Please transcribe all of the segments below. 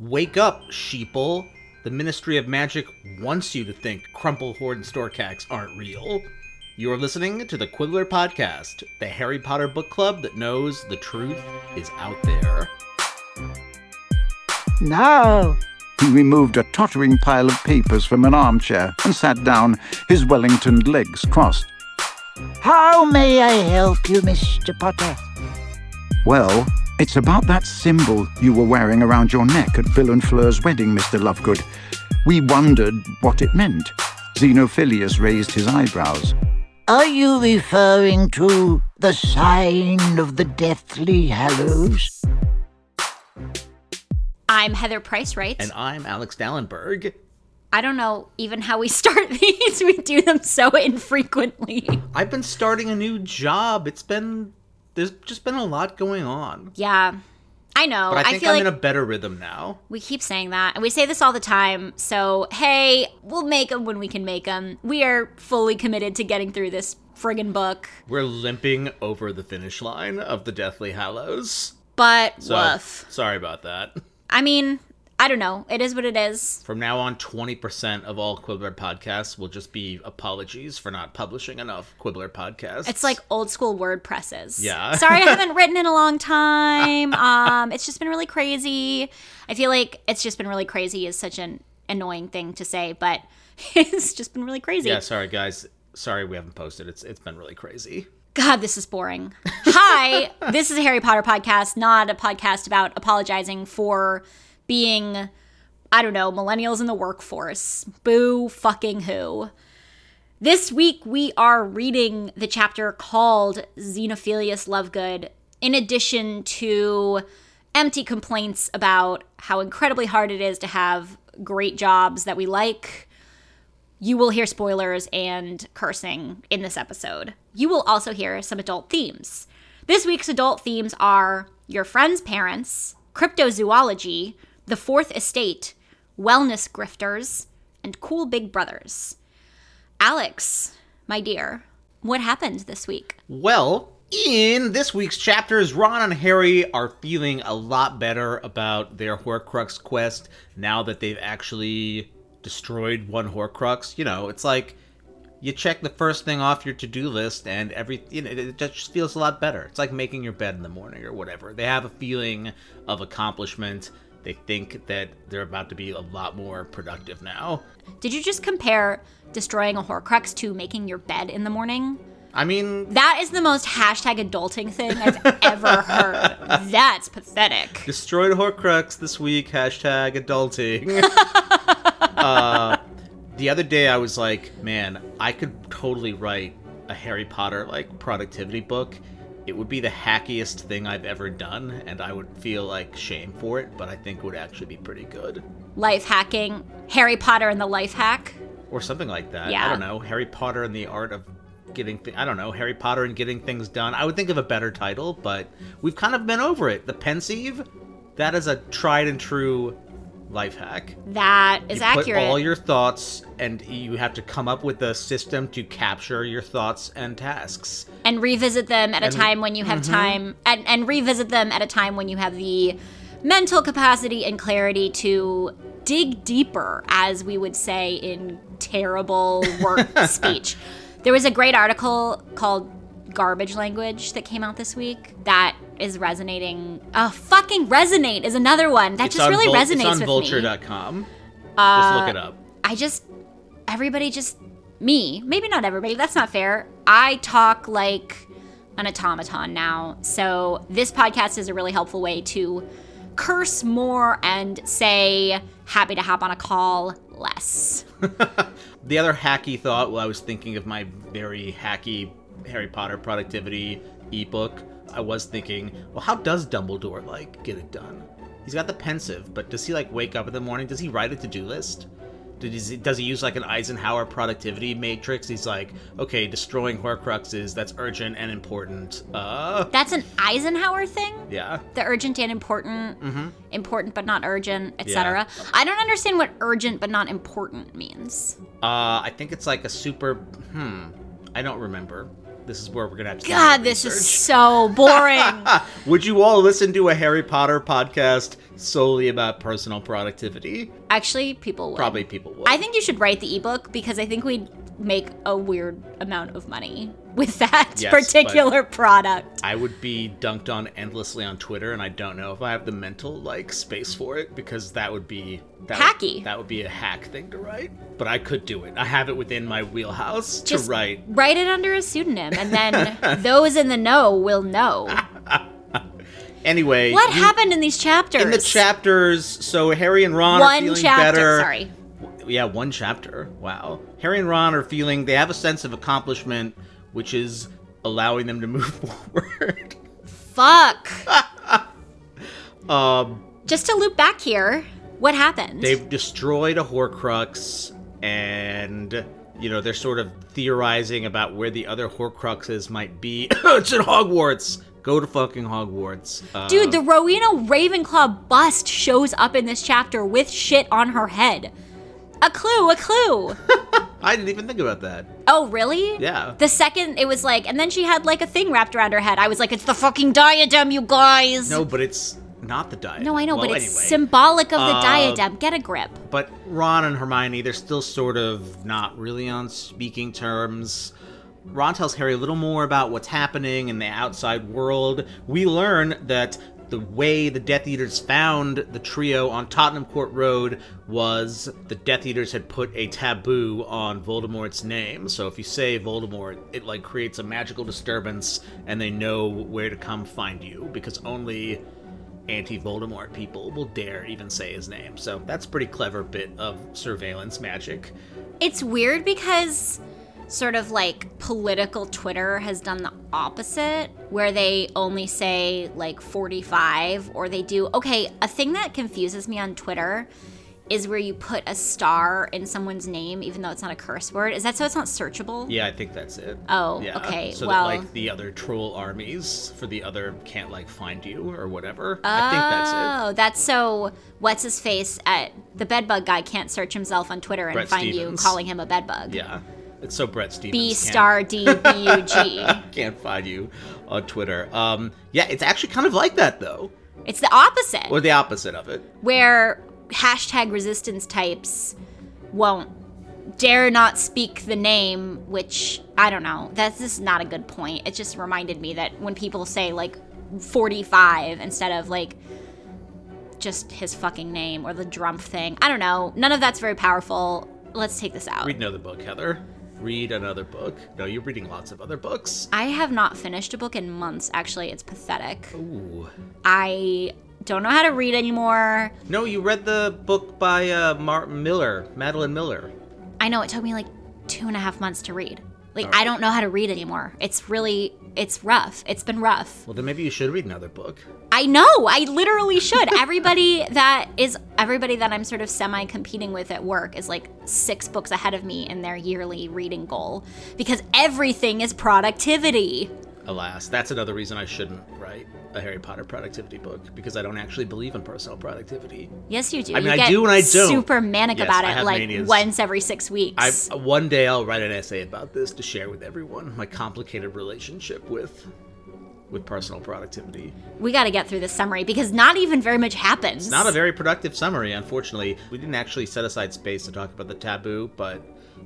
Wake up, sheeple. The Ministry of Magic wants you to think Crumple Horde and Snorkacks aren't real. You're listening to the Quibbler Podcast, the Harry Potter book club that knows the truth is out there. Now, He removed a tottering pile of papers from an armchair and sat down, his Wellington legs crossed. how may I help you, Mr. Potter? Well, it's about that symbol you were wearing around your neck at Bill and Fleur's wedding, Mr. Lovegood. We wondered what it meant. Xenophilius raised his eyebrows. Are you referring to the sign of the Deathly Hallows? I'm Heather Price Wright. And I'm Alex Dalenberg. I don't know even how we start these. We do them so infrequently. I've been starting a new job. It's been there's just been a lot going on. Yeah. I know. But I think feel I'm like in a better rhythm now. we keep saying that, and we say this all the time. So, hey, we'll make them when we can make them. We are fully committed to getting through this friggin' book. We're limping over the finish line of the Deathly Hallows. But So woof. sorry about that. I mean, I don't know. It is what it is. From now on, 20% of all Quibbler podcasts will just be apologies for not publishing enough Quibbler podcasts. It's like old school WordPresses. Yeah. Sorry, I haven't written in a long time. Um, it's just been really crazy. I feel like it's just been really crazy is such an annoying thing to say, but it's just been really crazy. Yeah, sorry guys. Sorry we haven't posted. It's it's been really crazy. God, this is boring. Hi, this is a Harry Potter podcast, not a podcast about apologizing for being, I don't know, millennials in the workforce. Boo fucking who. This week we are reading the chapter called Xenophilius Lovegood, in addition to empty complaints about how incredibly hard it is to have great jobs that we like you will hear spoilers and cursing in this episode. You will also hear some adult themes. This week's adult themes are your friend's parents, cryptozoology, the fourth estate, wellness grifters, and cool big brothers. Alex, my dear, what happened this week? Well, in this week's chapters, Ron and Harry are feeling a lot better about their Horcrux quest now that they've actually destroyed one Horcrux. You know, it's like you check the first thing off your to-do list and every you know, it just feels a lot better. It's like making your bed in the morning or whatever. They have a feeling of accomplishment. They think that they're about to be a lot more productive now. Did you just compare destroying a Horcrux to making your bed in the morning? I mean, That is the most hashtag adulting thing I've ever heard. That's pathetic. Destroyed Horcrux this week. Hashtag adulting. uh, the other day, I was like, man, I could totally write a Harry Potter like productivity book. It would be the hackiest thing I've ever done, and I would feel like shame for it, but I think it would actually be pretty good. Life hacking, Harry Potter and the life hack. Or something like that. Yeah. I don't know. Harry Potter and the art of getting th- I don't know, Harry Potter and getting things done. I would think of a better title, but we've kind of been over it. The Pensieve, that is a tried and true life hack. That is you accurate. Put all your thoughts, and you have to come up with a system to capture your thoughts and tasks. and revisit them at a time when you have Mm-hmm. time and, and revisit them at a time when you have the mental capacity and clarity to dig deeper as we would say in terrible work speech there was a great article called garbage language that came out this week that is resonating oh fucking resonate is another one that It's just on really Vul- resonates It's on with me vulture.com. Uh, just look it up. I just everybody just me, maybe not everybody, that's not fair. I talk like an automaton now. So this podcast is a really helpful way to curse more and say happy to hop on a call less. The other hacky thought while I was thinking of my very hacky Harry Potter productivity ebook, I was thinking, well, how does Dumbledore like get it done? He's got the Pensieve, but does he like wake up in the morning? Does he write a to-do list? Does he, does he use like an Eisenhower productivity matrix? He's like, okay, destroying Horcruxes, that's urgent and important. Uh, That's an Eisenhower thing? yeah. The urgent and important, important but not urgent, Yeah. etc. I don't understand what urgent but not important means. Uh, I think it's like a super. Hmm. I don't remember. This is where we're gonna have to. God, this is so boring. Would you all listen to a Harry Potter podcast solely about personal productivity? Actually, people would. Probably people would. I think you should write the ebook because I think we'd make a weird amount of money with that Yes, particular product. I would be dunked on endlessly on Twitter, and I don't know if I have the mental like space for it because that would be that Hacky. Would, that would be a hack thing to write, but I could do it. I have it within my wheelhouse Just to write. Write it under a pseudonym, and then those in the know will know. Anyway, What you- happened in these chapters? in the chapters? So Harry and Ron are One feeling chapter. better. Sorry. Yeah, one chapter. Wow. Harry and Ron are feeling they have a sense of accomplishment, which is allowing them to move forward. Fuck. um, Just to loop back here, what happened? they've destroyed a Horcrux, and you know they're sort of theorizing about where the other Horcruxes might be. it's in Hogwarts. Go to fucking Hogwarts, uh, Dude, the Rowena Ravenclaw bust shows up in this chapter with shit on her head. A clue, a clue. I didn't even think about that. oh, really? Yeah. The second it was like, and then she had like a thing wrapped around her head. I was like, it's the fucking diadem, you guys. No, but it's not the diadem. No, I know, Well, but it's anyway. symbolic of the Uh, diadem. Get a grip. But Ron and Hermione, they're still sort of not really on speaking terms. Ron tells Harry a little more about what's happening in the outside world. We learn that the way the Death Eaters found the trio on Tottenham Court Road was the Death Eaters had put a taboo on Voldemort's name. So if you say Voldemort, it like creates a magical disturbance and they know where to come find you because only anti-Voldemort people will dare even say his name. So that's pretty clever bit of surveillance magic. It's weird because sort of like political Twitter has done the opposite, where they only say like 45 or they do. Okay, a thing that confuses me on Twitter is where you put a star in someone's name even though it's not a curse word. Is that so it's not searchable? Yeah, I think that's it. Oh, yeah. okay, So well- that like the other troll armies for the other can't like find you or whatever. I think that's it. Oh, that's so. What's his face at the bedbug guy can't search himself on Twitter and Bret find Stephens. you calling him a bedbug. Yeah. It's so Bret Stephens. B star D B U G. can't find you on Twitter. Um yeah, it's actually kind of like that though. It's the opposite. Or the opposite of it. where hashtag resistance types won't dare not speak the name, which I don't know. That's just not a good point. It just reminded me that when people say like 45 instead of like just his fucking name or the Drumpf thing, I don't know. None of that's very powerful. Let's take this out. Read another book, Heather. Read another book. No, you're reading lots of other books. I have not finished a book in months, actually. It's pathetic. Ooh. I don't know how to read anymore. No, you read the book by uh, Martin Miller, Madeline Miller. I know it took me like two and a half months to read. Like I don't know how to read anymore. It's really it's rough. It's been rough. Well, then maybe you should read another book. I know. I literally should. everybody that is everybody that I'm sort of semi competing with at work is like six books ahead of me in their yearly reading goal because everything is productivity. Alas, that's another reason I shouldn't write a Harry Potter productivity book because I don't actually believe in personal productivity. Yes, you do. I mean, you I get do and I don't. Super manic Yes, about it, like manias. once every six weeks. I one day I'll write an essay about this to share with everyone my complicated relationship with with personal productivity. we got to get through this summary because not even very much happens. It's not a very productive summary, unfortunately. We didn't actually set aside space to talk about the taboo, but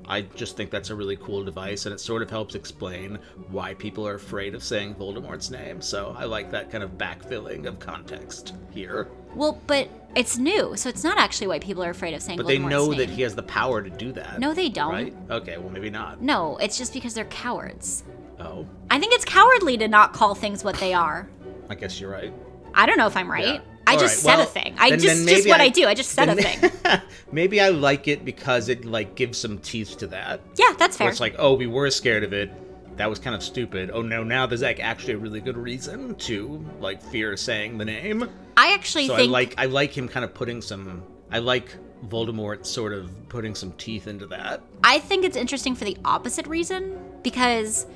I just think that's a really cool device, and it sort of helps explain why people are afraid of saying Voldemort's name. So I like that kind of backfilling of context here. Well, but it's new, so it's not actually why people are afraid of saying. But they know name. that he has the power to do that. No, they don't. Right? Okay, well, maybe not. No, it's just because they're cowards. Oh, I think it's cowardly to not call things what they are. I guess you're right. I don't know if I'm right. Yeah. I just right, said well, a thing. I then- just then just what I, do. I just said a thing. maybe I like it because it like gives some teeth to that. Yeah, that's Where fair. it's like, oh, we were scared of it. That was kind of stupid. Oh no, now there's like actually a really good reason to like fear saying the name. I actually So think I like I like him kind of putting some. I like Voldemort sort of putting some teeth into that. I think it's interesting for the opposite reason because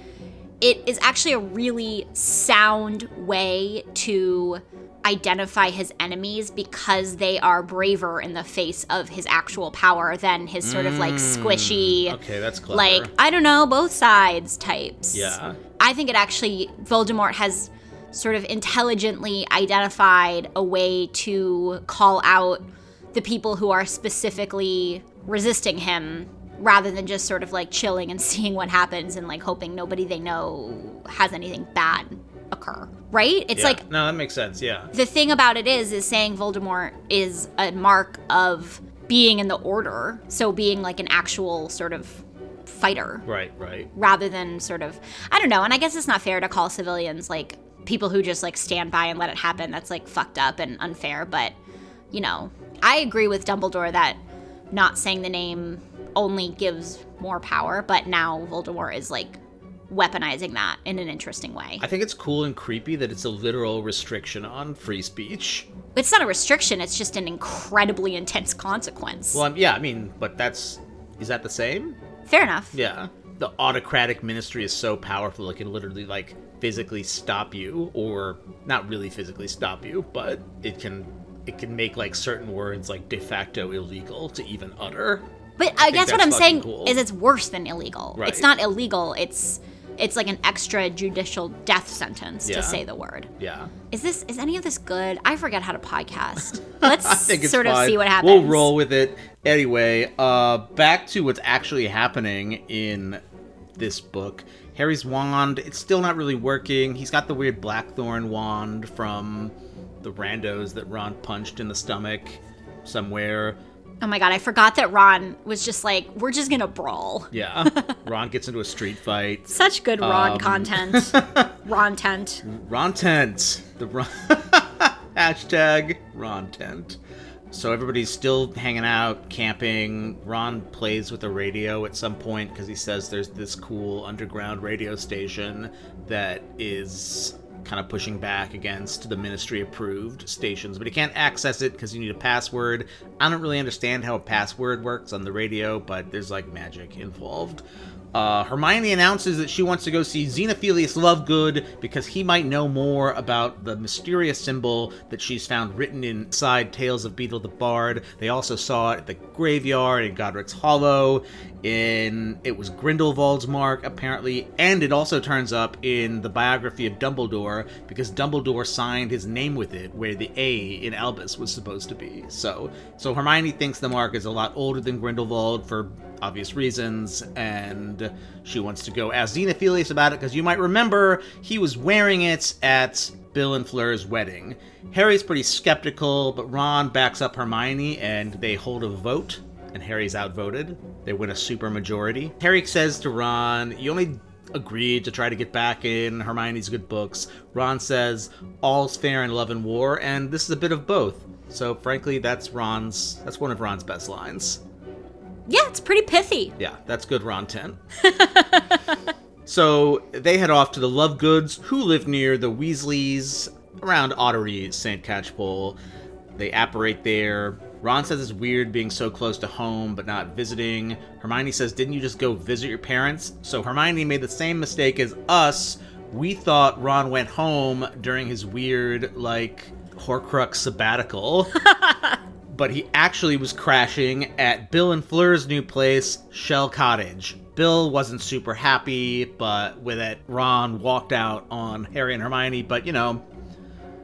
it is actually a really sound way to identify his enemies because they are braver in the face of his actual power than his sort of like squishy Mm, Okay, that's clever. like I don't know both sides types. Yeah. I think it actually Voldemort has sort of intelligently identified a way to call out the people who are specifically resisting him rather than just sort of like chilling and seeing what happens and like hoping nobody they know has anything bad occur. Right? It's Yeah. like no, that makes sense. Yeah. the thing about it is is saying Voldemort is a mark of being in the order, so being like an actual sort of fighter Right. Right. rather than sort of I don't know, and I guess it's not fair to call civilians like people who just like stand by and let it happen. That's like fucked up and unfair, but you know, I agree with Dumbledore that not saying the name only gives more power, but now Voldemort is like weaponizing that in an interesting way. I think it's cool and creepy that it's a literal restriction on free speech. It's not a restriction, it's just an incredibly intense consequence. Well, yeah, I mean, but that's is that the same? Fair enough. Yeah. The autocratic ministry is so powerful it can literally like physically stop you or not really physically stop you, but it can it can make like certain words like de facto illegal to even utter. But I, think guess what I'm saying cool. is it's worse than illegal. Right. It's not illegal. It's it's like an extrajudicial death sentence Yeah. to say the word. Yeah. Is this is any of this good? I forget how to podcast. Let's I sort of see what happens. We'll roll with it. Anyway, uh back to what's actually happening in this book. Harry's wand, it's still not really working. He's got the weird blackthorn wand from the randos that Ron punched in the stomach somewhere. Oh my god, I forgot that Ron was just like, we're just gonna brawl. Yeah. Ron gets into a street fight. Such good Ron Um, content. Rontent. Ron tent. The Ron hashtag Rontent. So everybody's still hanging out, camping. Ron plays with the radio at some point because he says there's this cool underground radio station that is kind of pushing back against the ministry approved stations, but he can't access it because you need a password. I don't really understand how a password works on the radio, but there's like magic involved. Uh, Hermione announces that she wants to go see Xenophilius Lovegood because he might know more about the mysterious symbol that she's found written inside Tales of Beedle the Bard. They also saw it at the graveyard in Godric's Hollow. In it was Grindelwald's mark apparently, and it also turns up in the biography of Dumbledore because Dumbledore signed his name with it, where the A in Albus was supposed to be. So, so Hermione thinks the mark is a lot older than Grindelwald for obvious reasons, and she wants to go ask Xenophilius about it because you might remember he was wearing it at Bill and Fleur's wedding. Harry's pretty skeptical, but Ron backs up Hermione and they hold a vote, and Harry's outvoted. They win a super majority. Harry says to Ron, You only agreed to try to get back in Hermione's good books. Ron says, All's fair in love and war, and this is a bit of both. So frankly, that's Ron's that's one of Ron's best lines. Yeah, it's pretty pithy. Yeah, that's good, Rontent. so they head off to the Lovegoods, who live near the Weasleys around Ottery, St. Catchpole. They apparate there. Ron says it's weird being so close to home but not visiting. Hermione says, Didn't you just go visit your parents? So Hermione made the same mistake as us. We thought Ron went home during his weird, like, Horcrux sabbatical but he actually was crashing at Bill and Fleur's new place, Shell Cottage. Bill wasn't super happy, but with it, Ron walked out on Harry and Hermione, but you know,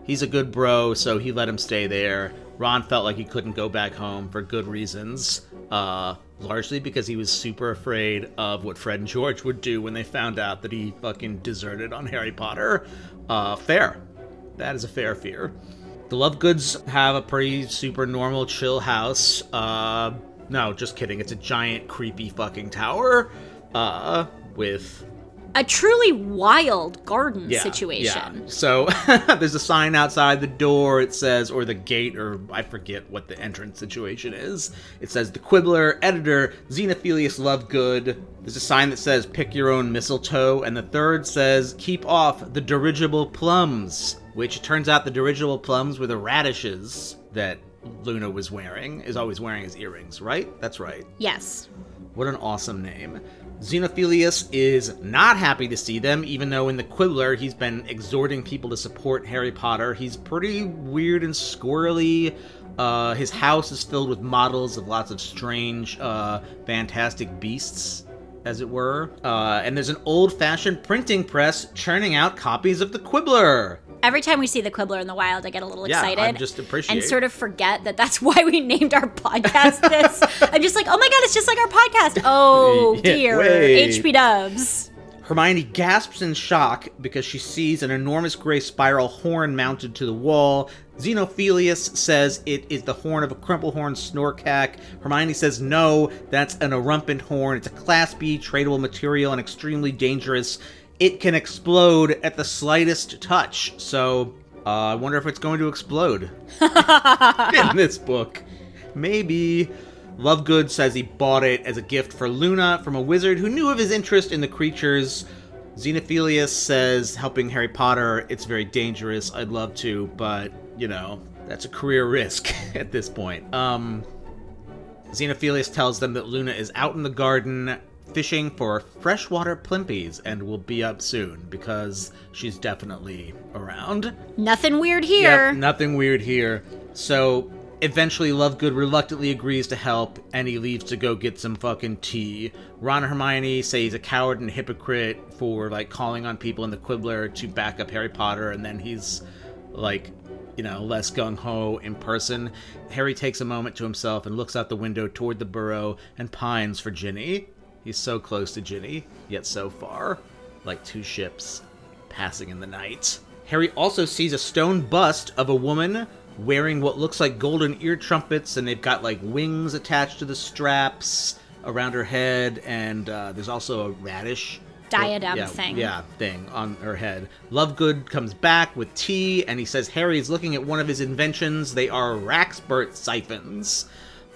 he's a good bro, so he let him stay there. Ron felt like he couldn't go back home for good reasons, uh, largely because he was super afraid of what Fred and George would do when they found out that he fucking deserted on Harry Potter. Uh, fair. That is a fair fear. The Lovegoods have a pretty super normal, chill house. Uh, no, just kidding. It's a giant, creepy fucking tower. Uh, with A truly wild garden yeah, situation. Yeah. So there's a sign outside the door. It says, or the gate, or I forget what the entrance situation is. It says the Quibbler, editor, Xenophilius Lovegood. There's a sign that says pick your own mistletoe, and the third says keep off the dirigible plums, which turns out the dirigible plums were the radishes that Luna was wearing, is always wearing as earrings, right? That's right. Yes. What an awesome name. Xenophilius is not happy to see them, even though in the Quibbler he's been exhorting people to support Harry Potter. He's pretty weird and squirrely. Uh, his house is filled with models of lots of strange, uh, fantastic beasts. as it were. Uh, and there's an old-fashioned printing press churning out copies of the Quibbler. Every time we see the Quibbler in the wild, I get a little Yeah, excited. I'm just appreciate- And sort of forget that that's why we named our podcast this. I'm just like, oh my god, it's just like our podcast. Oh Yeah, dear. wait. HP dubs. Hermione gasps in shock because she sees an enormous gray spiral horn mounted to the wall. Xenophilius says it is the horn of a crumplehorn snorkack. Hermione says no, that's an erumpent horn. It's a Class B tradable material and extremely dangerous. It can explode at the slightest touch. So, uh, I wonder if it's going to explode in this book. Maybe. Lovegood says he bought it as a gift for Luna from a wizard who knew of his interest in the creatures. Xenophilius says, helping Harry Potter, it's very dangerous. I'd love to, but, you know, that's a career risk at this point. Um, Xenophilius tells them that Luna is out in the garden fishing for freshwater plimpies and will be up soon because she's definitely around. Nothing weird here. Yep, nothing weird here. So eventually, Lovegood reluctantly agrees to help, and he leaves to go get some fucking tea. Ron and Hermione say he's a coward and hypocrite for like calling on people in the Quibbler to back up Harry Potter, and then he's like, you know, less gung ho in person. Harry takes a moment to himself and looks out the window toward the burrow and pines for Ginny. He's so close to Ginny, yet so far, like two ships passing in the night. Harry also sees a stone bust of a woman wearing what looks like golden ear trumpets, and they've got like wings attached to the straps around her head, and uh, there's also a radish Diadem yeah, thing. Yeah, thing on her head. Lovegood comes back with tea, and he says Harry is looking at one of his inventions. They are Wrackspurt siphons.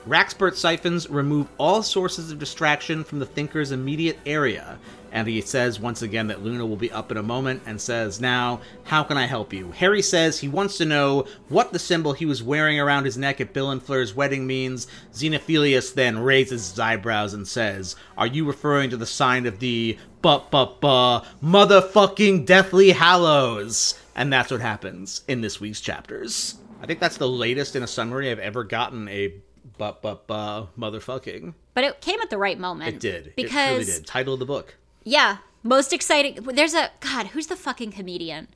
Wrackspurt siphons remove all sources of distraction from the thinker's immediate area. And he says once again that Luna will be up in a moment and says, Now, how can I help you? Harry says he wants to know what the symbol he was wearing around his neck at Bill and Fleur's wedding means. Xenophilius then raises his eyebrows and says, Are you referring to the sign of the but but but motherfucking Deathly Hallows? And that's what happens in this week's chapters. I think that's the latest in a summary I've ever gotten a but but but motherfucking. But it came at the right moment. It did. Because it really did. Title of the book. Yeah, most exciting. There's a God. Who's the fucking comedian?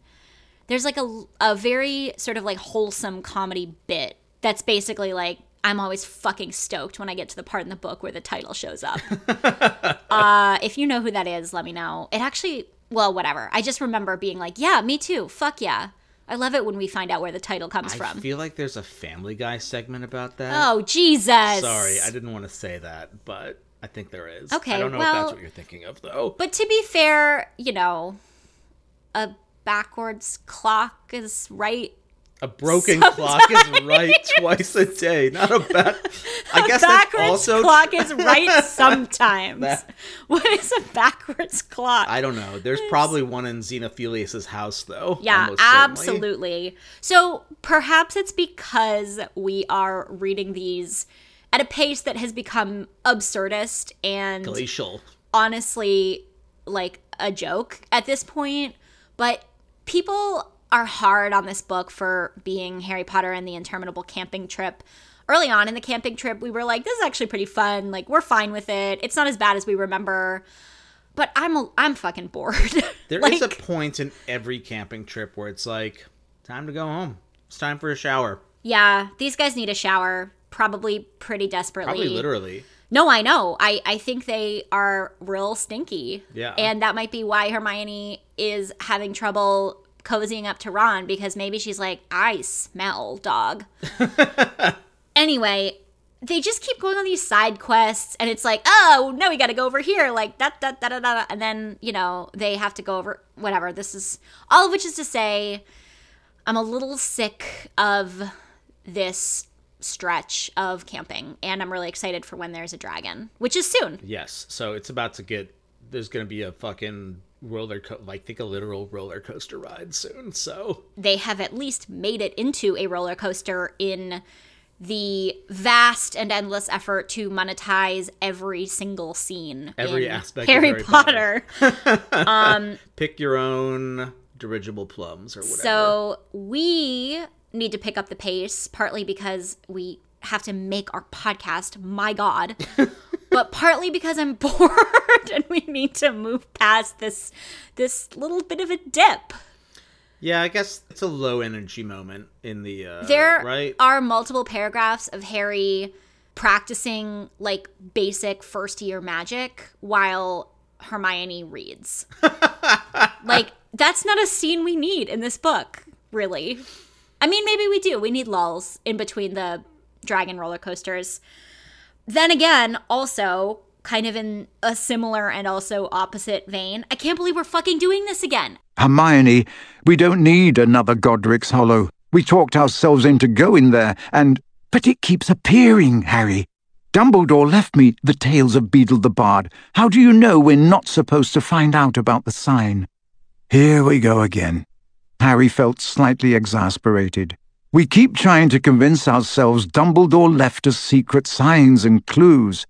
There's like a a very sort of like wholesome comedy bit that's basically like I'm always fucking stoked when I get to the part in the book where the title shows up. uh, if you know who that is, let me know. It actually, well, whatever. I just remember being like, yeah, me too. Fuck yeah. I love it when we find out where the title comes I from. I feel like there's a Family Guy segment about that. oh Jesus! Sorry, I didn't want to say that, but I think there is. Okay, I don't know if that's what you're thinking of, though. But to be fair, you know, a backwards clock is right A broken clock is right twice a day. Not a bad. I guess that's backwards also. clock is right sometimes. That- what is a backwards clock? I don't know. There's probably one in Xenophilius' house, though. yeah, almost certainly. absolutely. So perhaps it's because we are reading these at a pace that has become absurdist and Glacial. honestly like a joke at this point. But people are hard on this book for being Harry Potter and the interminable camping trip. Early on in the camping trip, we were like, "This is actually pretty fun. Like, we're fine with it. It's not as bad as we remember." But I'm a, I'm fucking bored. There is like, a point in every camping trip where it's like, time to go home. It's time for a shower. yeah, these guys need a shower, probably pretty desperately. Probably literally. No, I know. I, I think they are real stinky. Yeah. And that might be why Hermione is having trouble cozying up to Ron because maybe she's like, I smell dog. anyway, they just keep going on these side quests and it's like, oh, no, we got to go over here. Like, da, da, da, da, da. And then, you know, they have to go over whatever. This is all of which is to say, I'm a little sick of this stretch of camping and I'm really excited for when there's a dragon, which is soon. Yes. So it's about to get. There's going to be a fucking roller co- like think a literal roller coaster ride soon. So They have at least made it into a roller coaster in the vast and endless effort to monetize every single scene Every in aspect of Harry, Harry Potter. Um, pick your own dirigible plums or whatever. So we need to pick up the pace, partly because we have to make our podcast. My God. but partly because I'm bored and we need to move past this this little bit of a dip. Yeah, I guess it's a low energy moment in the uh, There right. are multiple paragraphs of Harry practicing like basic first year magic while Hermione reads. like that's not a scene we need in this book, really. I mean, maybe we do. We need lulls in between the dragon roller coasters. Then again, also kind of in a similar and also opposite vein, I can't believe we're fucking doing this again. Hermione, we don't need another Godric's Hollow. We talked ourselves into going there, and. But it keeps appearing, Harry. Dumbledore left me the tales of Beedle the Bard. How do you know we're not supposed to find out about the sign? Here we go again. Harry felt slightly exasperated. We keep trying to convince ourselves Dumbledore left us secret signs and clues.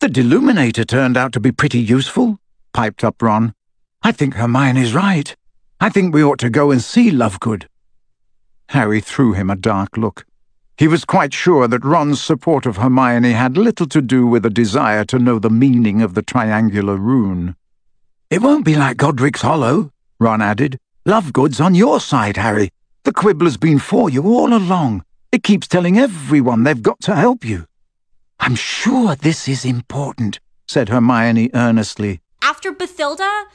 The Deluminator turned out to be pretty useful, piped up Ron. I think Hermione's right. I think we ought to go and see Lovegood. Harry threw him a dark look. He was quite sure that Ron's support of Hermione had little to do with a desire to know the meaning of the triangular rune. It won't be like Godric's Hollow, Ron added. Lovegood's on your side, Harry. The Quibbler's been for you all along. It keeps telling everyone they've got to help you. I'm sure this is important, said Hermione earnestly. After Bathilda,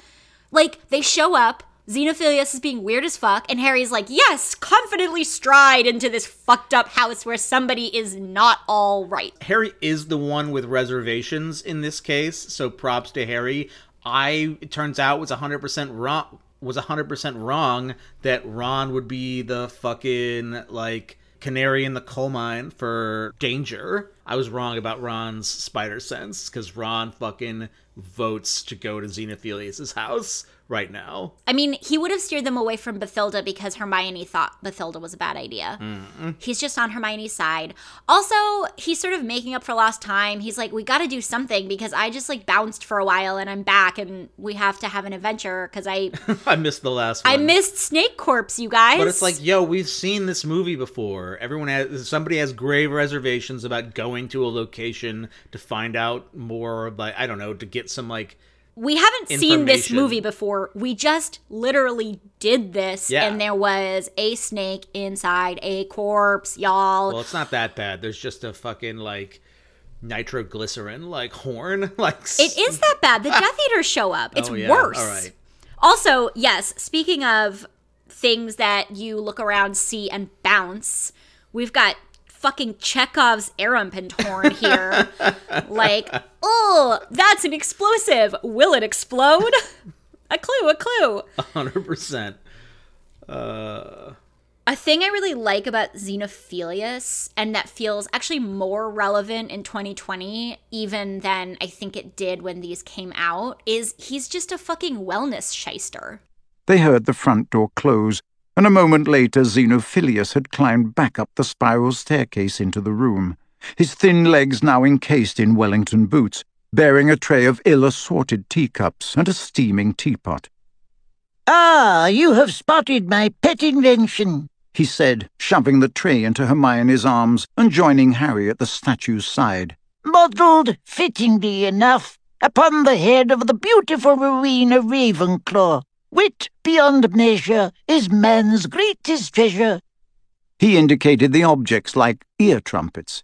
like they show up, Xenophilius is being weird as fuck, and Harry's like, yes, confidently stride into this fucked up house where somebody is not all right. Harry is the one with reservations in this case, so props to Harry. I it turns out was 100% wrong was 100% wrong that Ron would be the fucking like canary in the coal mine for danger. I was wrong about Ron's spider sense cuz Ron fucking votes to go to Xenophilius' house right now. I mean, he would have steered them away from Bathilda because Hermione thought Bathilda was a bad idea. Mm-hmm. He's just on Hermione's side. Also, he's sort of making up for lost time. He's like, we got to do something because I just like bounced for a while and I'm back and we have to have an adventure because I I missed the last one. I missed Snake Corpse, you guys. But it's like, yo, we've seen this movie before. Everyone has somebody has grave reservations about going to a location to find out more, like I don't know, to get some like we haven't seen this movie before. We just literally did this, Yeah. and there was a snake inside a corpse, y'all. well, it's not that bad. There's just a fucking like nitroglycerin like horn, like it is that bad. The Death Eaters show up. It's Oh, yeah. worse. All right. Also, yes, speaking of things that you look around, see, and bounce, we've got fucking Chekhov's Erumpent horn here. like, oh, that's an explosive. Will it explode? a clue, a clue. hundred percent. Uh... A thing I really like about Xenophilius, and that feels actually more relevant in 2020, even than I think it did when these came out, is he's just a fucking wellness shyster. They heard the front door close, and a moment later Xenophilius had climbed back up the spiral staircase into the room, his thin legs now encased in Wellington boots, bearing a tray of ill-assorted teacups and a steaming teapot. Ah, you have spotted my pet invention. He said, shoving the tray into Hermione's arms and joining Harry at the statue's side. Modelled, fittingly enough, upon the head of the beautiful Rowena Ravenclaw. Wit beyond measure is man's greatest treasure. He indicated the objects like ear trumpets.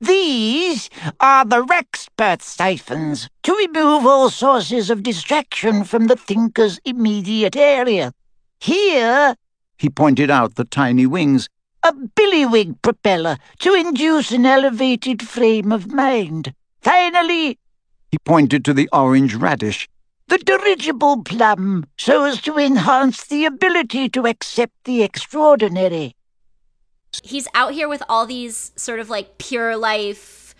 These are the Wrackspurt siphons to remove all sources of distraction from the thinker's immediate area. Here, He pointed out the tiny wings. a billywig propeller to induce an elevated frame of mind. Finally, He pointed to the orange radish. The dirigible plum so as to enhance the ability to accept the extraordinary. He's out here with all these sort of like pure life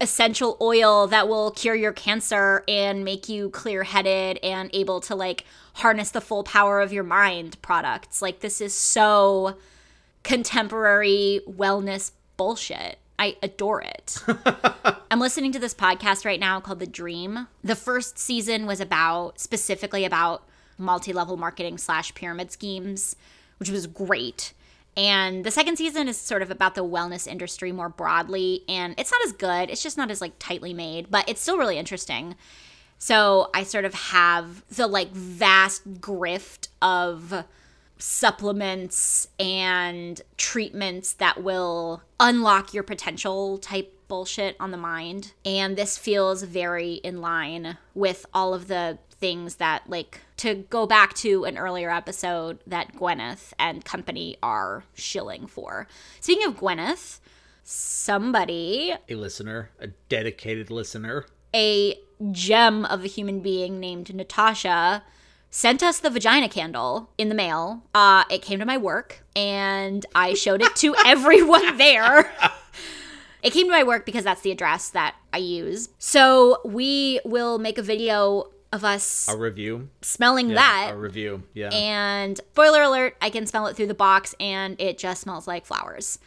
essential oil that will cure your cancer and make you clear headed and able to like harness the full power of your mind products. Like, this is so contemporary wellness bullshit. I adore it. I'm listening to this podcast right now called The Dream. The first season was about specifically about multi level marketing slash pyramid schemes, which was great. And the second season is sort of about the wellness industry more broadly, and it's not as good. It's just not as like tightly made, but it's still really interesting. So I sort of have the like vast grift of supplements and treatments that will unlock your potential type bullshit on the mind. And this feels very in line with all of the things that, like, to go back to an earlier episode that Gwyneth and company are shilling for. Speaking of Gwyneth, somebody, A listener, a dedicated listener. a gem of a human being named Natasha, sent us the vagina candle in the mail. Uh, it came to my work, and I showed it to everyone there. It came to my work because that's the address that I use. So we will make a video of us A review. smelling Yeah, that. A review. Yeah. And spoiler alert, I can smell it through the box and it just smells like flowers.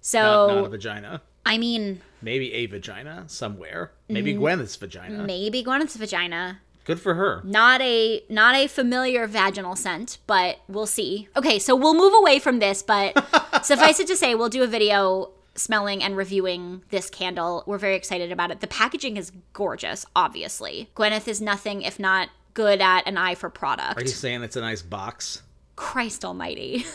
So, not, not a vagina. I mean, Maybe a vagina somewhere. Maybe Mm. Gwyneth's vagina. maybe Gwyneth's vagina. Good for her. Not a not a familiar vaginal scent, but we'll see. Okay, so we'll move away from this, but suffice it to say, we'll do a video smelling and reviewing this candle. We're very excited about it. The packaging is gorgeous, obviously. Gwyneth is nothing if not good at an eye for product. Are you saying it's a nice box? Christ almighty.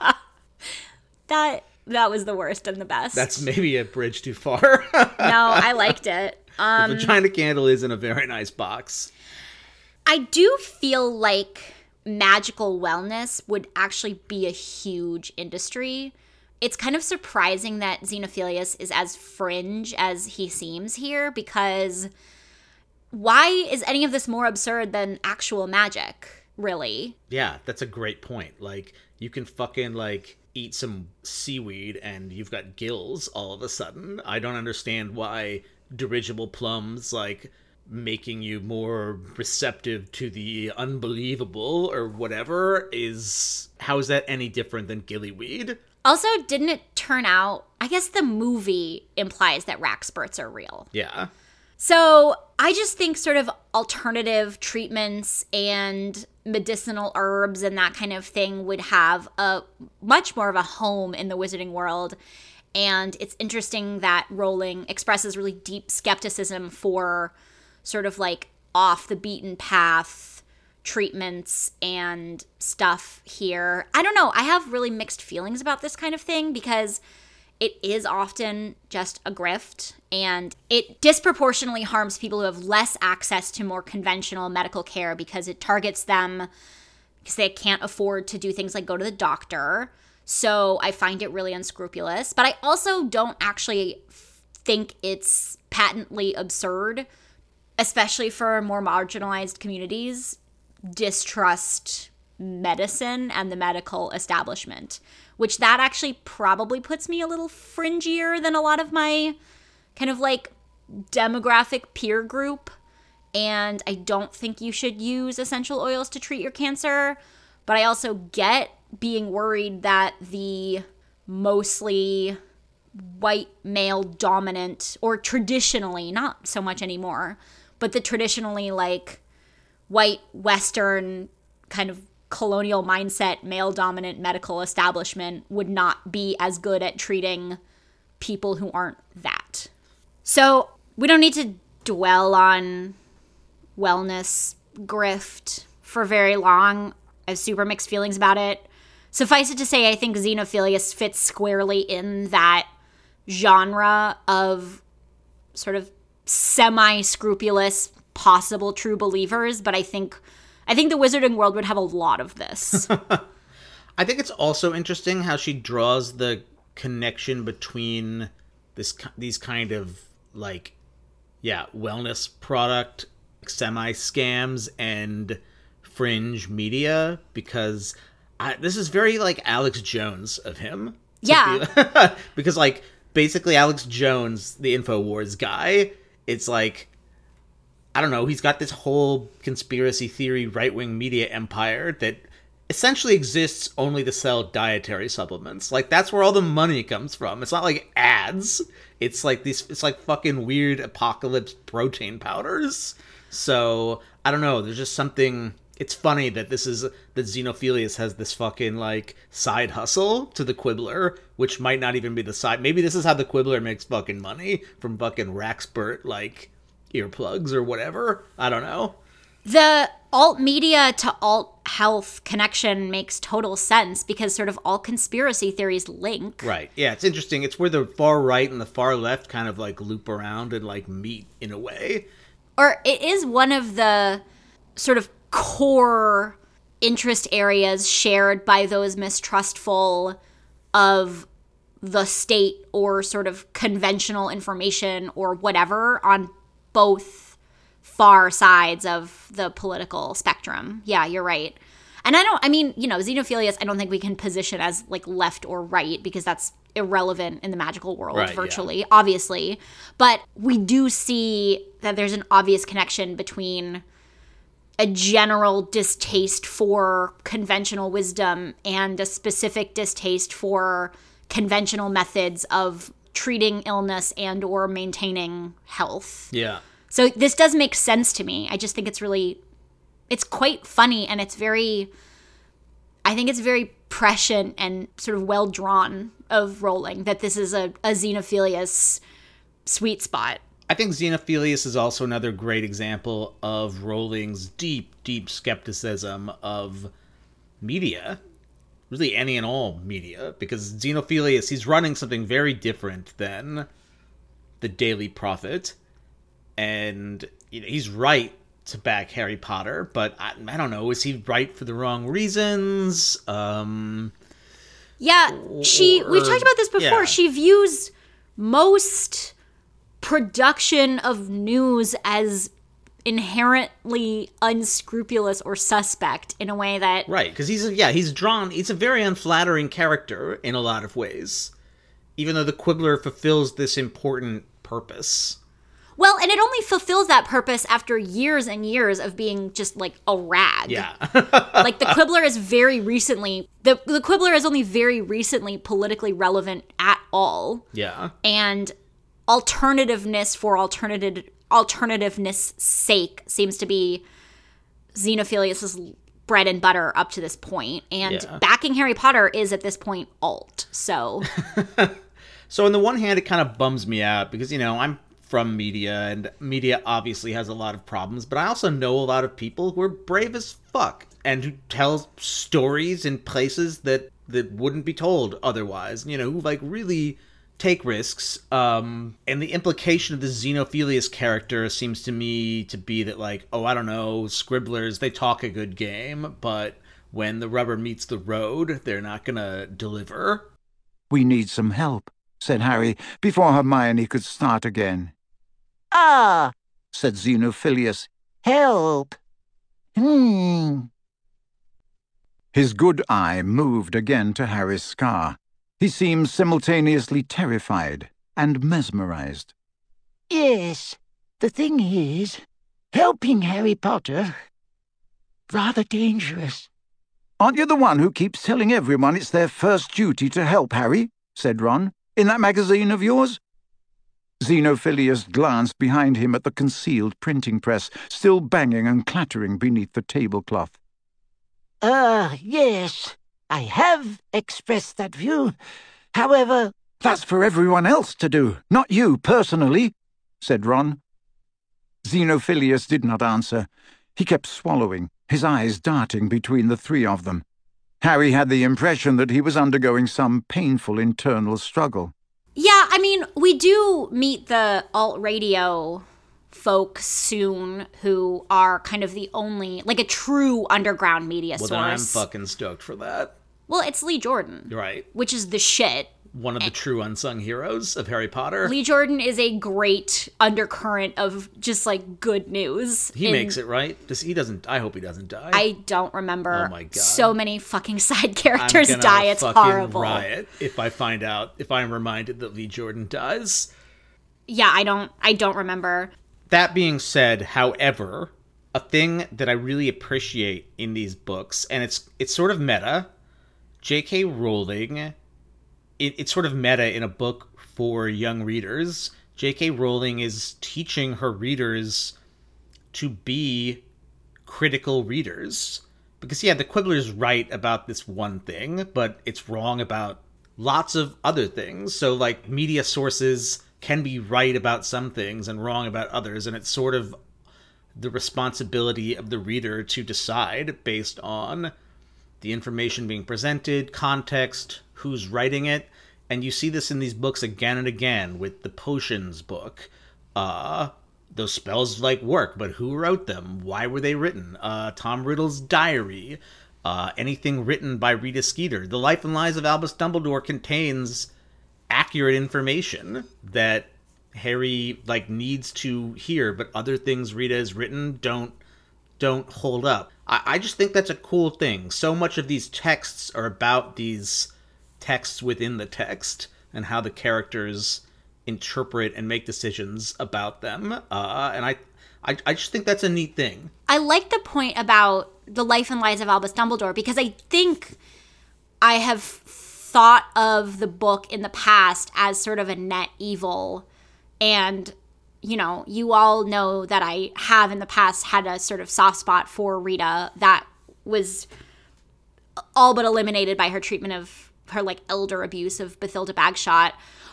that that was the worst and the best. That's maybe a bridge too far. no, I liked it. Um the vagina candle is in a very nice box. I do feel like magical wellness would actually be a huge industry. It's kind of surprising that Xenophilius is as fringe as he seems here because why is any of this more absurd than actual magic, really? Yeah, that's a great point. Like you can fucking like eat some seaweed and you've got gills all of a sudden. I don't understand why dirigible plums like making you more receptive to the unbelievable or whatever is how is that any different than gillyweed? Also, didn't it turn out? I guess the movie implies that Wrackspurts are real. Yeah. So I just think sort of alternative treatments and medicinal herbs and that kind of thing would have a much more of a home in the wizarding world. And it's interesting that Rowling expresses really deep skepticism for sort of like off the beaten path treatments and stuff here. I don't know. I have really mixed feelings about this kind of thing because it is often just a grift and it disproportionately harms people who have less access to more conventional medical care because it targets them because they can't afford to do things like go to the doctor. So I find it really unscrupulous. But I also don't actually think it's patently absurd, especially for more marginalized communities, distrust medicine and the medical establishment, which that actually probably puts me a little fringier than a lot of my kind of like demographic peer group. And I don't think you should use essential oils to treat your cancer. But I also get being worried that the mostly white male dominant, or traditionally, not so much anymore, but the traditionally like white Western kind of colonial mindset, male dominant medical establishment would not be as good at treating people who aren't that. So we don't need to dwell on wellness grift for very long. I have super mixed feelings about it. Suffice it to say, I think Xenophilius fits squarely in that genre of sort of semi scrupulous possible true believers, but I think I think the wizarding world would have a lot of this. I think it's also interesting how she draws the connection between this these kind of like yeah, wellness product semi scams and fringe media because I, this is very like Alex Jones of him. Yeah. be- because like basically Alex Jones, the InfoWars guy, it's like I don't know, he's got this whole conspiracy theory right wing media empire that essentially exists only to sell dietary supplements. Like that's where all the money comes from. It's not like ads. It's like these it's like fucking weird apocalypse protein powders. So I don't know, there's just something it's funny that this is that Xenophilius has this fucking like side hustle to the Quibbler, which might not even be the side. Maybe this is how the Quibbler makes fucking money from fucking Wrackspurt like earplugs or whatever. I don't know. The alt media to alt health connection makes total sense because sort of all conspiracy theories link. Right. Yeah, it's interesting. It's where the far right and the far left kind of like loop around and like meet in a way. Or it is one of the sort of core interest areas shared by those mistrustful of the state or sort of conventional information or whatever on both far sides of the political spectrum. Yeah, you're right. And I don't, I mean, you know, xenophilius, I don't think we can position as like left or right because that's irrelevant in the magical world Right, yeah. virtually, obviously. But we do see that there's an obvious connection between a general distaste for conventional wisdom and a specific distaste for conventional methods of treating illness and or maintaining health. Yeah. So this does make sense to me. I just think it's really it's quite funny and it's very I think it's very prescient and sort of well drawn of Rowling that this is a, a xenophilius sweet spot. I think Xenophilius is also another great example of Rowling's deep, deep skepticism of media, really any and all media, because Xenophilius, he's running something very different than the Daily Prophet, and you know, he's right to back Harry Potter, but I, I don't know, is he right for the wrong reasons? Um, Yeah, she we've talked about this before. yeah. She views most production of news as inherently unscrupulous or suspect in a way that Right, because he's yeah, he's drawn. He's a very unflattering character in a lot of ways, even though the Quibbler fulfills this important purpose. well, and it only fulfills that purpose after years and years of being just like a rag. Yeah, like the Quibbler is very recently the the Quibbler is only very recently politically relevant at all. yeah, and alternativeness for alternative alternativeness sake seems to be Xenophilius's bread and butter up to this point and Yeah. backing Harry Potter is at this point alt so So on the one hand, it kind of bums me out because you know I'm from media, and media obviously has a lot of problems. But I also know a lot of people who are brave as fuck and who tell stories in places that that wouldn't be told otherwise. You know, who like really take risks. Um, and the implication of the Xenophilius character seems to me to be that like, oh, I don't know, scribblers they talk a good game, but when the rubber meets the road, they're not gonna deliver. We need some help, said Harry, before Hermione could start again. Ah, Said Xenophilius. help. Hmm. His good eye moved again to Harry's scar. He seems simultaneously terrified and mesmerized. Yes, the thing is, helping Harry Potter rather dangerous. Aren't you the one who keeps telling everyone it's their first duty to help Harry? said Ron. In that magazine of yours? Xenophilius glanced behind him at the concealed printing press, still banging and clattering beneath the tablecloth. Ah, yes, I have expressed that view. However, That's for everyone else to do, not you personally, said Ron. Xenophilius did not answer. He kept swallowing, his eyes darting between the three of them. Harry had the impression that he was undergoing some painful internal struggle. yeah I mean we do meet the alt radio folk soon who are kind of the only like a true underground media Well, then I'm fucking stoked for that. Well it's Lee Jordan right. which is the shit One of the true unsung heroes of Harry Potter. Lee Jordan is a great undercurrent of just like good news. he in- makes it right. Does he doesn't? I hope he doesn't die. I don't remember. Oh my God. So many fucking side characters die. It's fucking horrible. riot if I find out if I'm reminded that Lee Jordan dies. Yeah, I don't. I don't remember. That being said, however, a thing that I really appreciate in these books, and it's it's sort of meta. J.K. Rowling, it, it's sort of meta in a book for young readers. J.K. Rowling is teaching her readers to be critical readers. Because, yeah, the Quibbler's right about this one thing, but it's wrong about lots of other things. So, like, media sources can be right about some things and wrong about others, and it's sort of the responsibility of the reader to decide based on the information being presented, context, who's writing it. And you see this in these books again and again with the potions book. Uh, those spells like work, but who wrote them? Why were they written? Uh, Tom Riddle's diary, uh, anything written by Rita Skeeter. The Life and Lies of Albus Dumbledore contains accurate information that Harry like needs to hear, but other things Rita has written don't don't hold up. I, I just think that's a cool thing. So much of these texts are about these texts within the text and how the characters interpret and make decisions about them. Uh, and I, I, I just think that's a neat thing. I like the point about the life and lies of Albus Dumbledore because I think I have thought of the book in the past as sort of a net evil. And, you know, you all know that I have in the past had a sort of soft spot for Rita that was all but eliminated by her treatment of her like elder abuse of Bathilda Bagshot.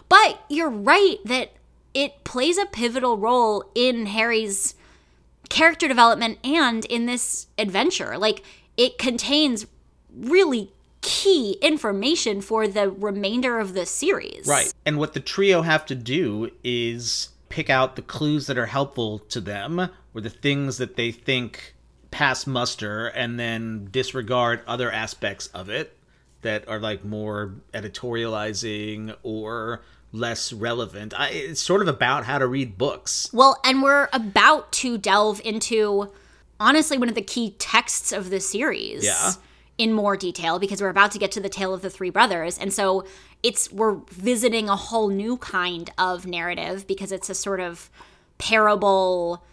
But you're right that it plays a pivotal role in Harry's character development and in this adventure. Like it contains really key information for the remainder of the series. Right. And what the trio have to do is pick out the clues that are helpful to them or the things that they think pass muster and then disregard other aspects of it that are like more editorializing or less relevant. I, it's sort of about how to read books. Well, and we're about to delve into honestly one of the key texts of the series. Yeah. In more detail because we're about to get to the tale of the three brothers. And so it's we're visiting a whole new kind of narrative because it's a sort of parable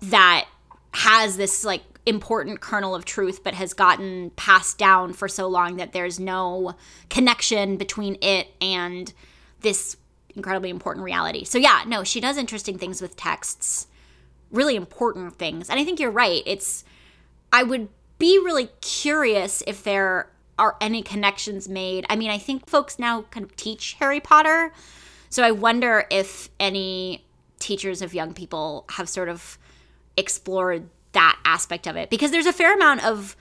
that has this like important kernel of truth but has gotten passed down for so long that there's no connection between it and this incredibly important reality. So yeah, no, she does interesting things with texts, really important things. And I think you're right. It's I would be really curious if there are any connections made. I mean, I think folks now kind of teach Harry Potter. So I wonder if any teachers of young people have sort of explored that aspect of it because there's a fair amount of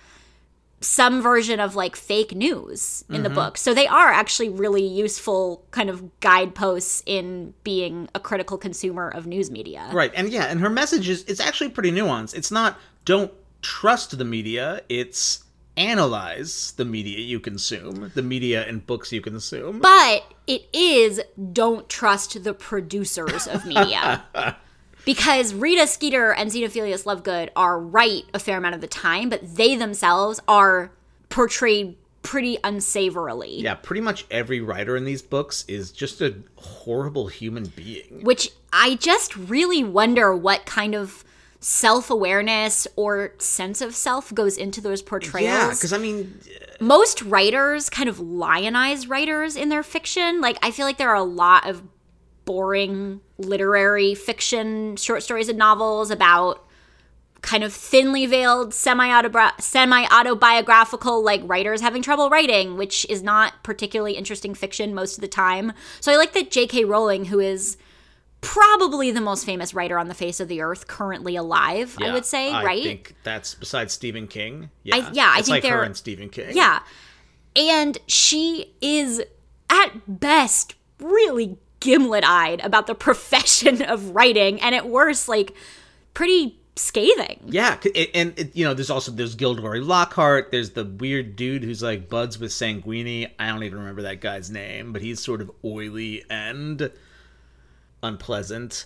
some version of like fake news in the mm-hmm. book. So they are actually really useful kind of guideposts in being a critical consumer of news media. Right. And yeah, and her message is it's actually pretty nuanced. It's not don't trust the media, it's analyze the media you consume, the media and books you consume. But it is don't trust the producers of media. because Rita Skeeter and Xenophilius Lovegood are right a fair amount of the time, but they themselves are portrayed pretty unsavorily. yeah, pretty much every writer in these books is just a horrible human being. which I just really wonder what kind of self awareness or sense of self goes into those portrayals. Yeah, because I mean, Most writers kind of lionize writers in their fiction. Like, I feel like there are a lot of boring literary fiction, short stories, and novels about kind of thinly veiled semi autobiographical like writers having trouble writing which is not particularly interesting fiction most of the time so i like that jk rowling who is probably the most famous writer on the face of the earth currently alive i would say I right I think that's besides Stephen King. Yeah, yeah, I think like her they're- and Stephen King. yeah and she is at best really gimlet-eyed about the profession of writing and at worst like pretty scathing Yeah, and it, you know, there's also there's Gilderoy Lockhart. There's the weird dude who's like buds with Sanguini. I don't even remember that guy's name, but he's sort of oily and unpleasant.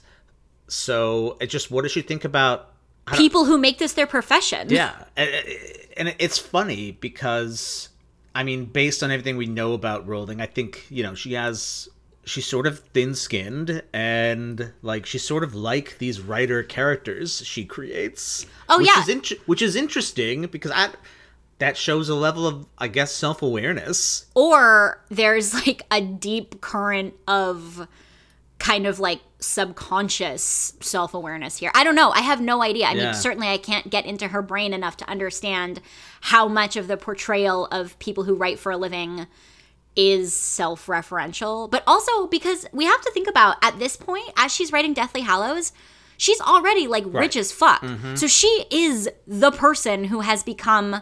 So, it just what does she think about? people who make this their profession Yeah, and, it's funny because I mean, based on everything we know about Rowling, I think you know she has she's sort of thin-skinned and like she's sort of like these writer characters she creates. Oh, which yeah. is int- which is interesting because I that shows a level of I guess self-awareness. or there's like a deep current of kind of like subconscious self-awareness here. I don't know. I have no idea. I Yeah. mean, certainly I can't get into her brain enough to understand how much of the portrayal of people who write for a living is self-referential, but also because we have to think about at this point as she's writing Deathly Hallows, she's already like rich as fuck. Mm-hmm. So she is the person who has become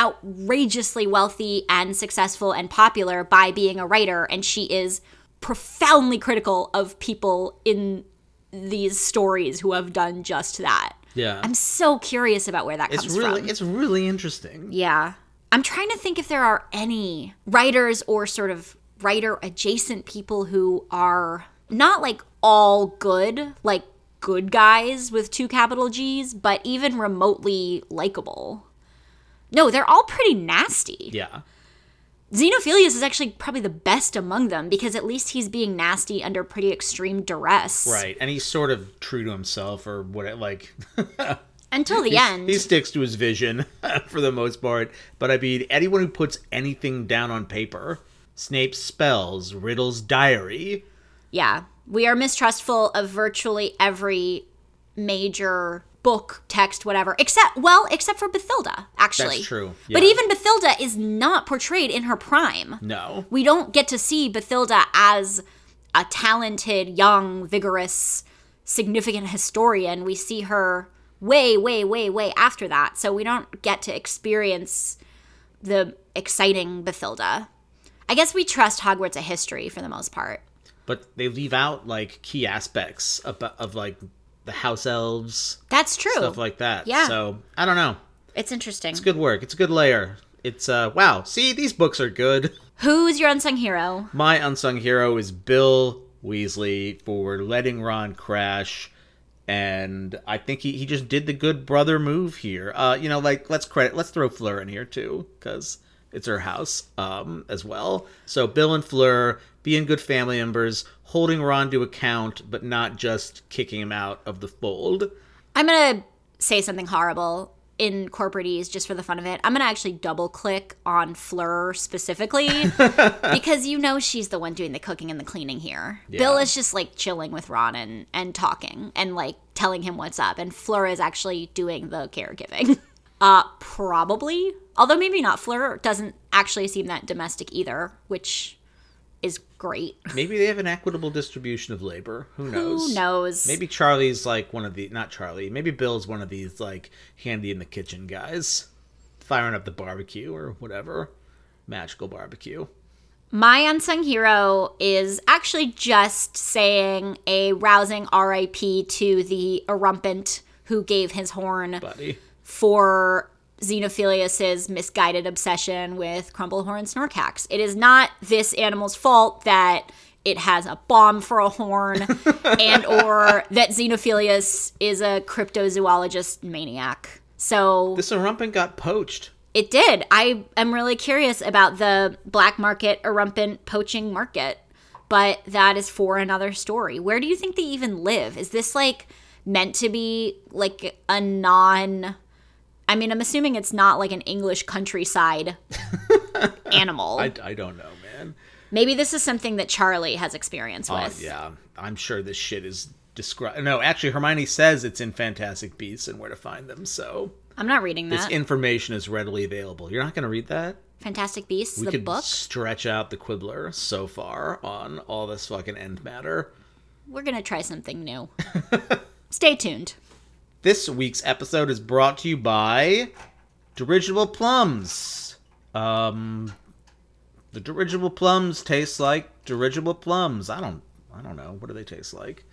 outrageously wealthy and successful and popular by being a writer and she is profoundly critical of people in these stories who have done just that. Yeah. I'm so curious about where that it's comes really from. it's really interesting. Yeah. I'm trying to think if there are any writers or sort of writer adjacent people who are not like all good, like good guys with two capital G's, but even remotely likable. No, they're all pretty nasty. Yeah. Xenophilius is actually probably the best among them because at least he's being nasty under pretty extreme duress. Right. And he's sort of true to himself or what it like Until the end. he sticks to his vision for the most part. But I mean anyone who puts anything down on paper, Snape's spells, Riddle's diary, Yeah. We are mistrustful of virtually every major book, text, whatever, except, well, except for Bathilda, actually. That's true, But even Bathilda is not portrayed in her prime. no. We don't get to see Bathilda as a talented, young, vigorous, significant historian. We see her way, way, way, way after that. So we don't get to experience the exciting Bathilda. I guess we trust Hogwarts a history for the most part. But they leave out like key aspects of, of like the house elves, That's true. stuff like that. Yeah. So I don't know. it's interesting. It's good work. It's a good layer. It's uh wow. See, these books are good. Who's your unsung hero? My unsung hero is Bill Weasley for letting Ron crash. And I think he, he just did the good brother move here. Uh, you know, like let's credit let's throw Fleur in here too, because it's her house um as well. So Bill and Fleur being good family members, holding Ron to account, but not just kicking him out of the fold. I'm gonna say something horrible in corporatese just for the fun of it. I'm gonna actually double click on Fleur specifically because you know she's the one doing the cooking and the cleaning here. Bill is just like chilling with Ron and, and talking and like telling him what's up, and Fleur is actually doing the caregiving. Uh, probably. Although maybe not. Fleur doesn't actually seem that domestic either, which is great. Maybe they have an equitable distribution of labor. Who knows? Who knows? Maybe Charlie's like one of the not Charlie. Maybe Bill's one of these like handy in the kitchen guys, firing up the barbecue or whatever, magical barbecue. My unsung hero is actually just saying a rousing RIP to the erumpent who gave his horn Buddy, for Xenophilius's misguided obsession with Crumple-Horn Snorkacks. It is not this animal's fault that it has a bomb for a horn and or that Xenophilius is a cryptozoologist maniac. So this Erumpent got poached. it did. I am really curious about the black market erumpent poaching market, but that is for another story. Where do you think they even live? Is this like meant to be like a non I mean, I'm assuming it's not like an English countryside animal. I, I don't know, man. Maybe this is something that Charlie has experience Uh, with. yeah, I'm sure this shit is described. No, actually, Hermione says it's in Fantastic Beasts and where to find them. So I'm not reading that. this information is readily available. You're not going to read that. Fantastic Beasts, We the could book. stretch out the Quibbler so far on all this fucking end matter. We're going to try something new. Stay tuned. This week's episode is brought to you by Dirigible Plums. Um, the dirigible plums taste like dirigible plums. I don't, I don't know. What do they taste like?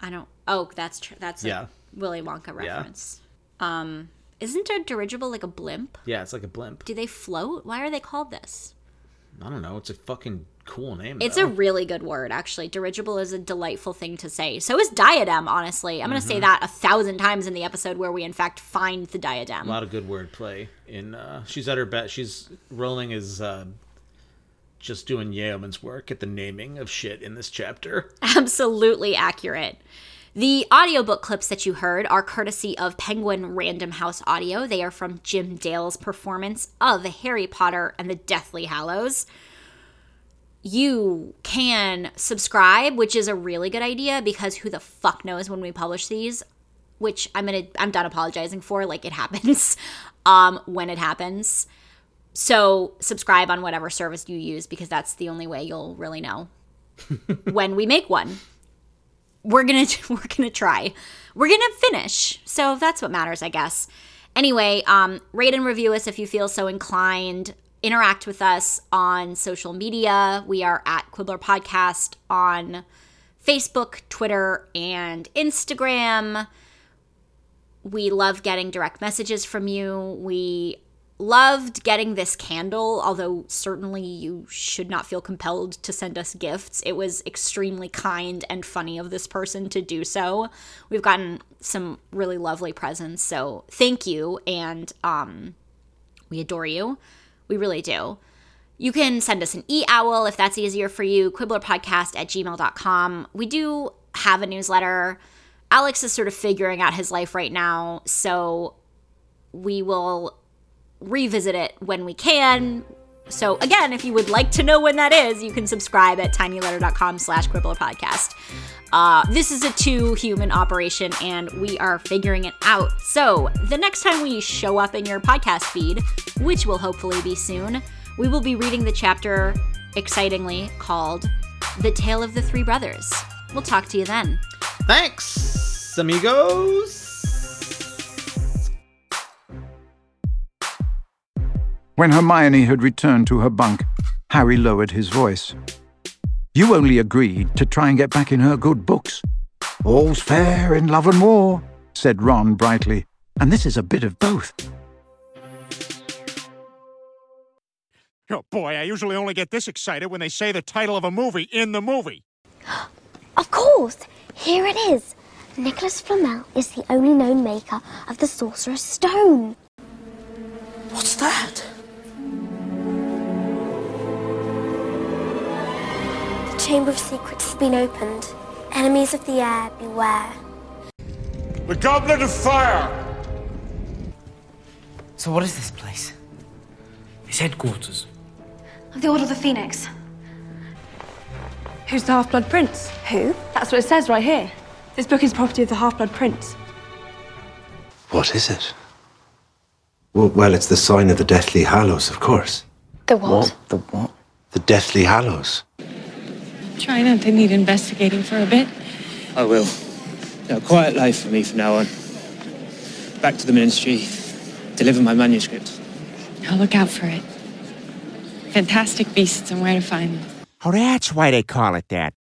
I don't. Oh, that's true. That's a Yeah. Willy Wonka reference. Um, isn't a dirigible like a blimp? Yeah, it's like a blimp. Do they float? Why are they called this? I don't know. It's a fucking cool name. It's though. a really good word, actually. Dirigible is a delightful thing to say. So is diadem, honestly. I'm going to Mm-hmm. say that a thousand times in the episode where we, in fact, find the diadem. a lot of good wordplay. In uh, she's at her best. She's Rowling is uh, just doing yeoman's work at the naming of shit in this chapter. Absolutely accurate. The audiobook clips that you heard are courtesy of Penguin Random House Audio. They are from Jim Dale's performance of Harry Potter and the Deathly Hallows. You can subscribe, which is a really good idea because who the fuck knows when we publish these, which I'm gonna I'm done apologizing for. Like it happens, um, when it happens. So subscribe on whatever service you use because that's the only way you'll really know when we make one. We're gonna we're gonna try. We're gonna finish. So that's what matters, I guess. Anyway, um, rate and review us if you feel so inclined. Interact with us on social media. We are at Quibbler Podcast on Facebook, Twitter, and Instagram. We love getting direct messages from you. We loved getting this candle, although certainly you should not feel compelled to send us gifts. It was extremely kind and funny of this person to do so. We've gotten some really lovely presents, so thank you, and um, we adore you. We really do. You can send us an e owl if that's easier for you, quibblerpodcast at gmail.com. We do have a newsletter. Alex is sort of figuring out his life right now, so we will revisit it when we can. So again, if you would like to know when that is, you can subscribe at tinyletter.com slash quibbler podcast. Uh, this is a two human operation and we are figuring it out. So the next time we show up in your podcast feed, which will hopefully be soon, we will be reading the chapter excitingly called The Tale of the Three Brothers. We'll talk to you then. Thanks, amigos. When Hermione had returned to her bunk, Harry lowered his voice. You only agreed to try and get back in her good books. All's fair in love and war, said Ron brightly, and this is a bit of both. Oh boy, I usually only get this excited when they say the title of a movie in the movie. Of course! Here it is! Nicholas Flamel is the only known maker of the Sorcerer's Stone. What's that? Chamber of Secrets has been opened. Enemies of the air, beware. The Goblet of Fire! So what is this place? It's headquarters. Of the Order of the Phoenix. Who's the Half Blood Prince? Who? That's what it says right here. This book is property of the Half Blood Prince. What is it? Well, well, it's the sign of the Deathly Hallows, of course. The what? The what? The Deathly Hallows. Try not to need investigating for a bit. I will. A quiet life for me from now on. Back to the ministry, deliver my manuscript. I'll look out for it. Fantastic beasts and where to find them. Oh, that's why they call it that.